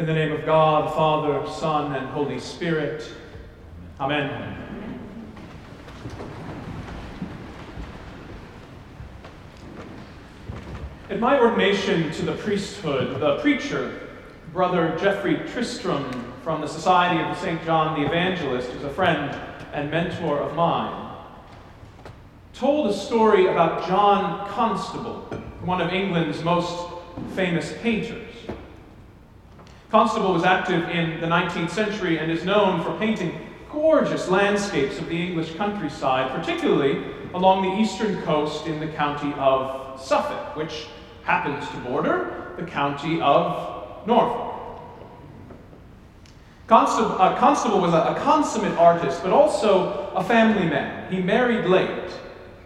In the name of God, Father, Son, and Holy Spirit. Amen. In my ordination to the priesthood, the preacher, Brother Geoffrey Tristram from the Society of St. John the Evangelist, who's a friend and mentor of mine, told a story about John Constable, one of England's most famous painters. Constable was active in the 19th century and is known for painting gorgeous landscapes of the English countryside, particularly along the eastern coast in the county of Suffolk, which happens to border the county of Norfolk. Constable, uh, Constable was a, a consummate artist, but also a family man. He married late,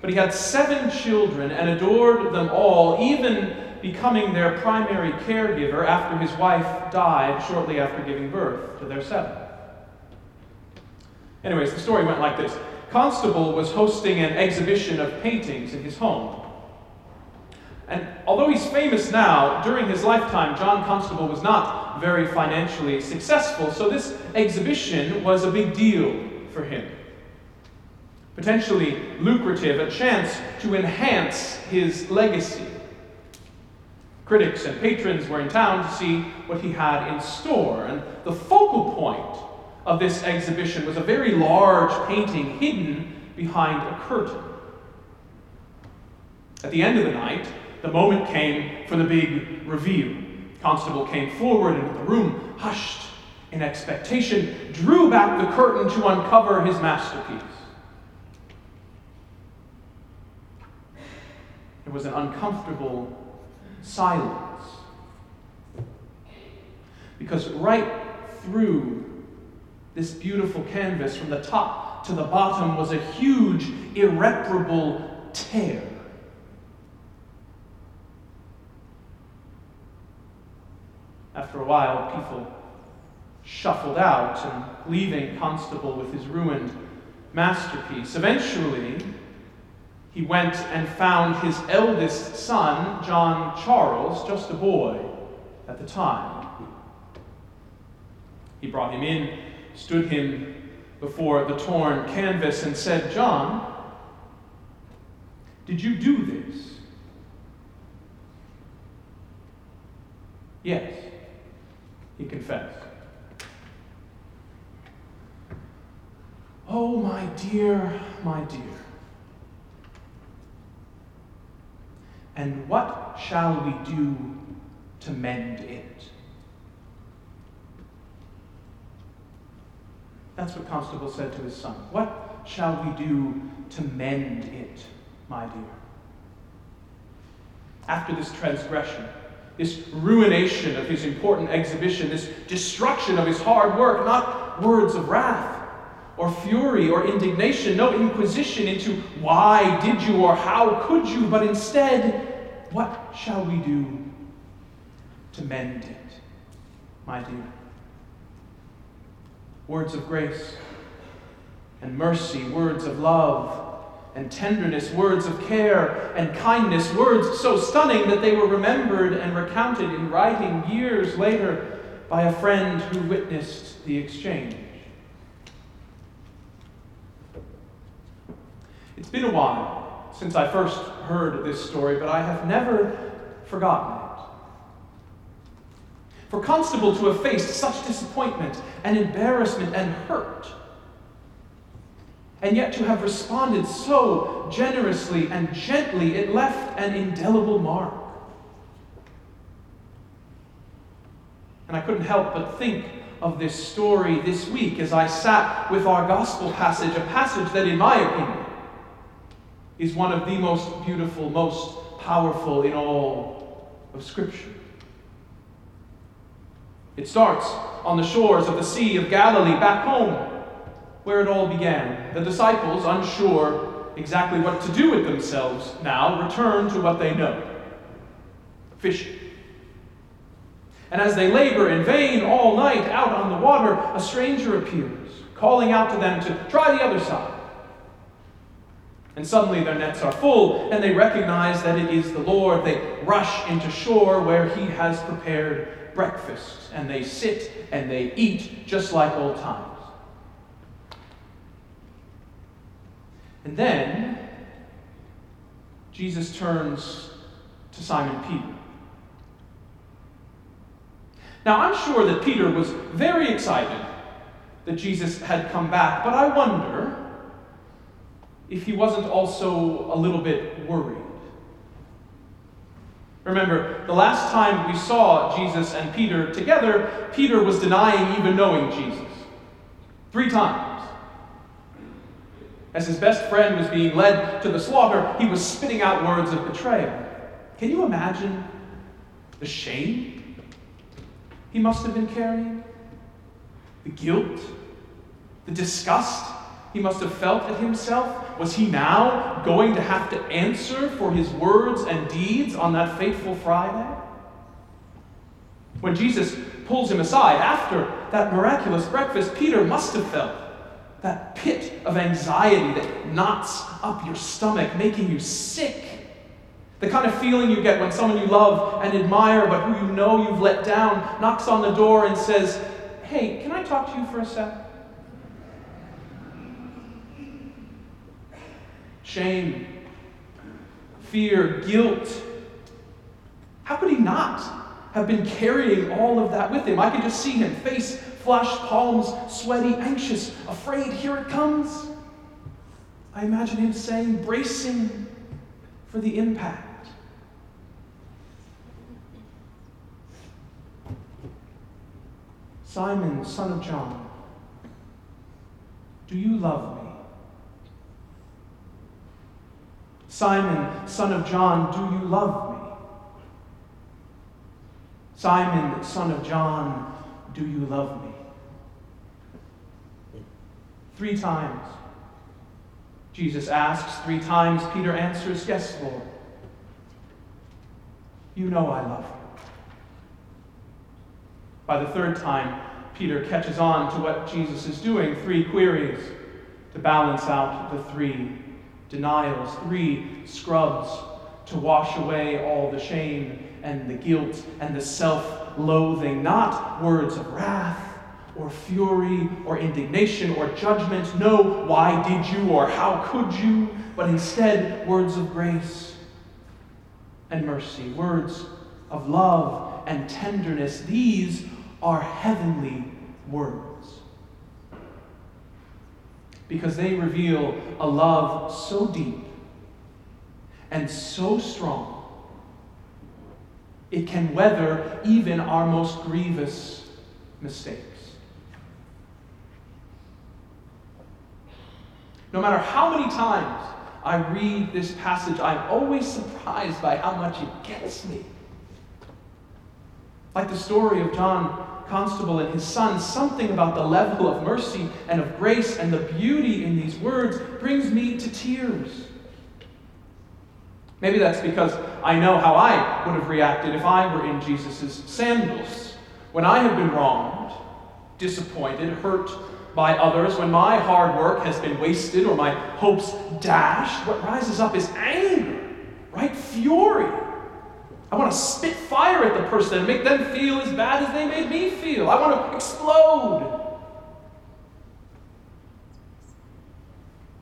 but he had seven children and adored them all, even becoming their primary caregiver after his wife died shortly after giving birth to their seventh. Anyways, the story went like this Constable was hosting an exhibition of paintings in his home. And although he's famous now, during his lifetime, John Constable was not very financially successful, so this exhibition was a big deal for him. Potentially lucrative, a chance to enhance his legacy. Critics and patrons were in town to see what he had in store, and the focal point of this exhibition was a very large painting hidden behind a curtain. At the end of the night, the moment came for the big reveal. Constable came forward, and the room hushed in expectation, drew back the curtain to uncover his masterpiece. It was an uncomfortable silence. Because right through this beautiful canvas, from the top to the bottom, was a huge, irreparable tear. After a while, people shuffled out and leaving Constable with his ruined masterpiece. Eventually, he went and found his eldest son, John Charles, just a boy at the time. He brought him in, stood him before the torn canvas, and said, John, did you do this? Yes, he confessed. Oh, my dear, my dear. And what shall we do to mend it? That's what Constable said to his son. What shall we do to mend it, my dear? After this transgression, this ruination of his important exhibition, this destruction of his hard work, not words of wrath fury or indignation, no inquisition into why did you or how could you, but instead, what shall we do to mend it, my dear? Words of grace and mercy, words of love and tenderness, words of care and kindness, words so stunning that they were remembered and recounted in writing years later by a friend who witnessed the exchange. Been a while since I first heard this story, but I have never forgotten it. For Constable to have faced such disappointment and embarrassment and hurt, and yet to have responded so generously and gently, it left an indelible mark. And I couldn't help but think of this story this week as I sat with our gospel passage, a passage that, in my opinion, is one of the most beautiful, most powerful in all of Scripture. It starts on the shores of the Sea of Galilee, back home, where it all began. The disciples, unsure exactly what to do with themselves now, return to what they know fishing. And as they labor in vain all night out on the water, a stranger appears, calling out to them to try the other side. And suddenly their nets are full, and they recognize that it is the Lord. They rush into shore where he has prepared breakfast and they sit and they eat just like old times. And then Jesus turns to Simon Peter. Now, I'm sure that Peter was very excited that Jesus had come back, but I wonder if he wasn't also a little bit worried. Remember, the last time we saw Jesus and Peter together, Peter was denying even knowing Jesus. Three times. As his best friend was being led to the slaughter, he was spitting out words of betrayal. Can you imagine the shame he must have been carrying? The guilt? The disgust he must have felt at himself? Was he now going to have to answer for his words and deeds on that fateful Friday? When Jesus pulls him aside after that miraculous breakfast, Peter must have felt that pit of anxiety that knots up your stomach, making you sick. The kind of feeling you get when someone you love and admire, but who you know you've let down, knocks on the door and says, Hey, can I talk to you for a sec? Shame, fear, guilt. How could he not have been carrying all of that with him? I could just see him, face flushed, palms sweaty, anxious, afraid. Here it comes. I imagine him saying, bracing for the impact. Simon, son of John, do you love me? Simon, son of John, do you love me? Simon, son of John, do you love me? Three times. Jesus asks, three times Peter answers, Yes, Lord. You know I love you. By the third time, Peter catches on to what Jesus is doing, three queries to balance out the three denials, three scrubs to wash away all the shame and the guilt and the self loathing, not words of wrath or fury or indignation or judgment. No, why did you or how could you? But instead, words of grace and mercy, words of love and tenderness. These are heavenly words because they reveal a love so deep and so strong, it can weather even our most grievous mistakes. No matter how many times I read this passage, I'm always surprised by how much it gets me. Like the story of John Constable and his son, something about the level of mercy and of grace and the beauty in these words brings me to tears. Maybe that's because I know how I would have reacted if I were in Jesus' sandals. When I have been wronged, disappointed, hurt by others, when my hard work has been wasted or my hopes dashed, what rises up is anger, right? Fury. I want to spit fire at the person and make them feel as bad as they made me feel. I want to explode.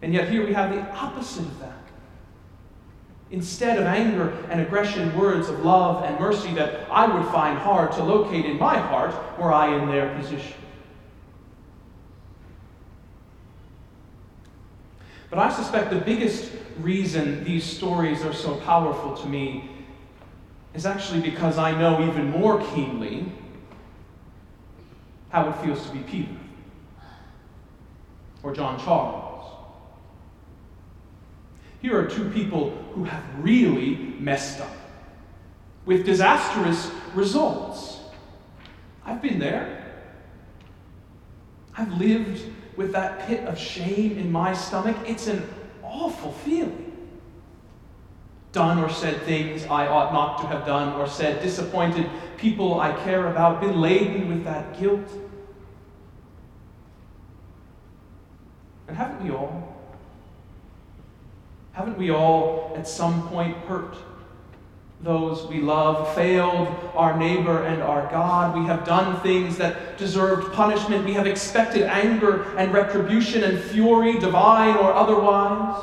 And yet, here we have the opposite of that. Instead of anger and aggression, words of love and mercy that I would find hard to locate in my heart were I in their position. But I suspect the biggest reason these stories are so powerful to me is actually because I know even more keenly how it feels to be Peter or John Charles. Here are two people who have really messed up with disastrous results. I've been there. I've lived with that pit of shame in my stomach. It's an awful feeling done or said things I ought not to have done or said, disappointed people I care about, been laden with that guilt. And haven't we all? Haven't we all at some point hurt those we love, failed our neighbor and our God. We have done things that deserved punishment. We have expected anger and retribution and fury, divine or otherwise.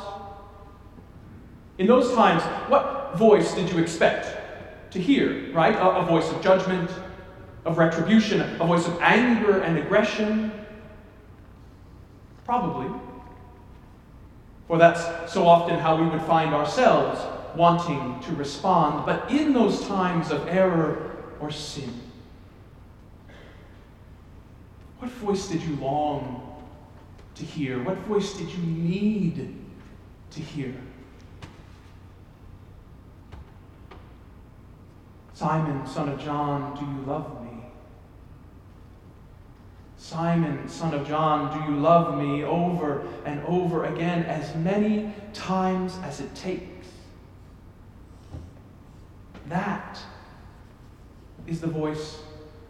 In those times, what voice did you expect to hear, right? A, a voice of judgment, of retribution, a voice of anger and aggression? Probably. For that's so often how we would find ourselves wanting to respond. But in those times of error or sin, what voice did you long to hear? What voice did you need to hear? Simon, son of John, do you love me? Simon, son of John, do you love me over and over again, as many times as it takes? That is the voice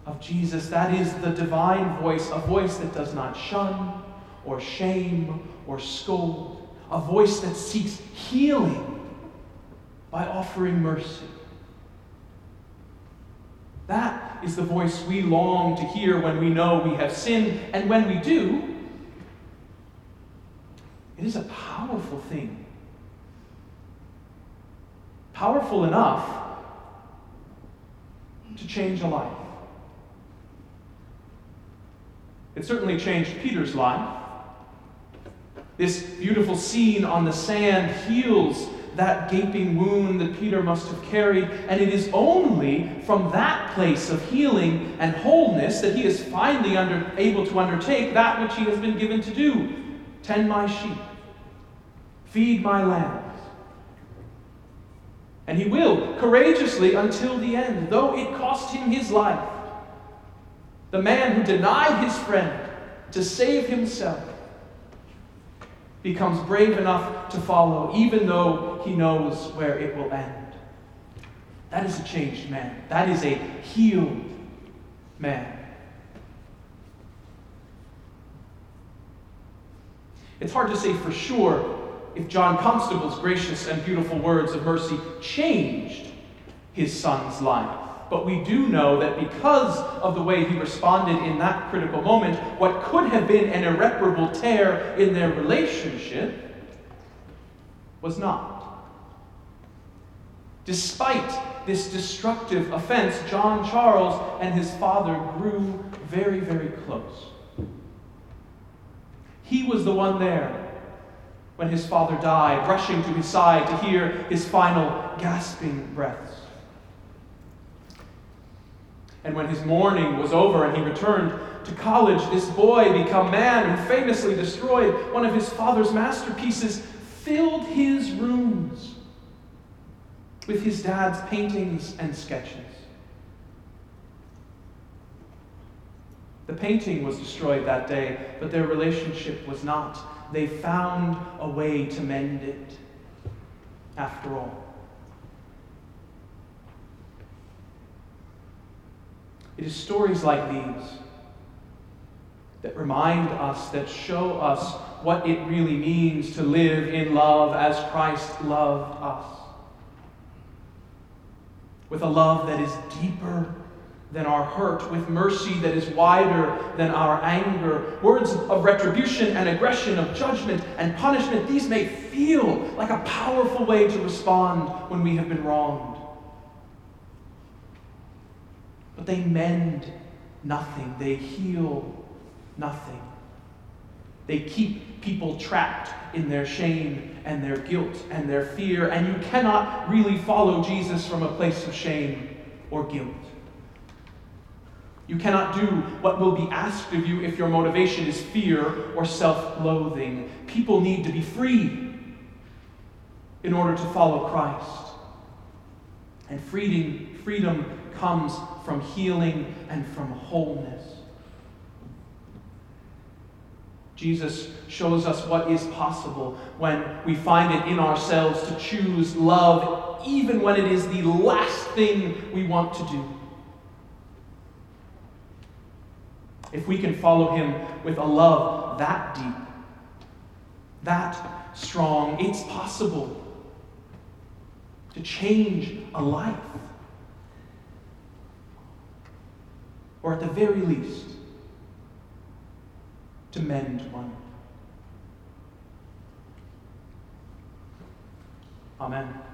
of Jesus. That is the divine voice, a voice that does not shun or shame or scold, a voice that seeks healing by offering mercy. Is the voice we long to hear when we know we have sinned. And when we do, it is a powerful thing. Powerful enough to change a life. It certainly changed Peter's life. This beautiful scene on the sand heals that gaping wound that Peter must have carried. And it is only from that place of healing and wholeness that he is finally under, able to undertake that which he has been given to do tend my sheep, feed my lambs. And he will courageously until the end, though it cost him his life. The man who denied his friend to save himself becomes brave enough to follow, even though he knows where it will end. That is a changed man. That is a healed man. It's hard to say for sure if John Constable's gracious and beautiful words of mercy changed his son's life. But we do know that because of the way he responded in that critical moment, what could have been an irreparable tear in their relationship was not. Despite this destructive offense, John Charles and his father grew very, very close. He was the one there when his father died, rushing to his side to hear his final gasping breaths. And when his mourning was over and he returned to college, this boy, become man, who famously destroyed one of his father's masterpieces, filled his rooms with his dad's paintings and sketches. The painting was destroyed that day, but their relationship was not. They found a way to mend it after all. It is stories like these that remind us, that show us what it really means to live in love as Christ loved us. With a love that is deeper than our hurt, with mercy that is wider than our anger. Words of retribution and aggression, of judgment and punishment, these may feel like a powerful way to respond when we have been wronged but they mend nothing, they heal nothing. They keep people trapped in their shame and their guilt and their fear, and you cannot really follow Jesus from a place of shame or guilt. You cannot do what will be asked of you if your motivation is fear or self loathing. People need to be free in order to follow Christ. And freedom, freedom comes from healing and from wholeness. Jesus shows us what is possible when we find it in ourselves to choose love, even when it is the last thing we want to do. If we can follow him with a love that deep, that strong, it's possible to change a life. Or at the very least, to mend one. Amen.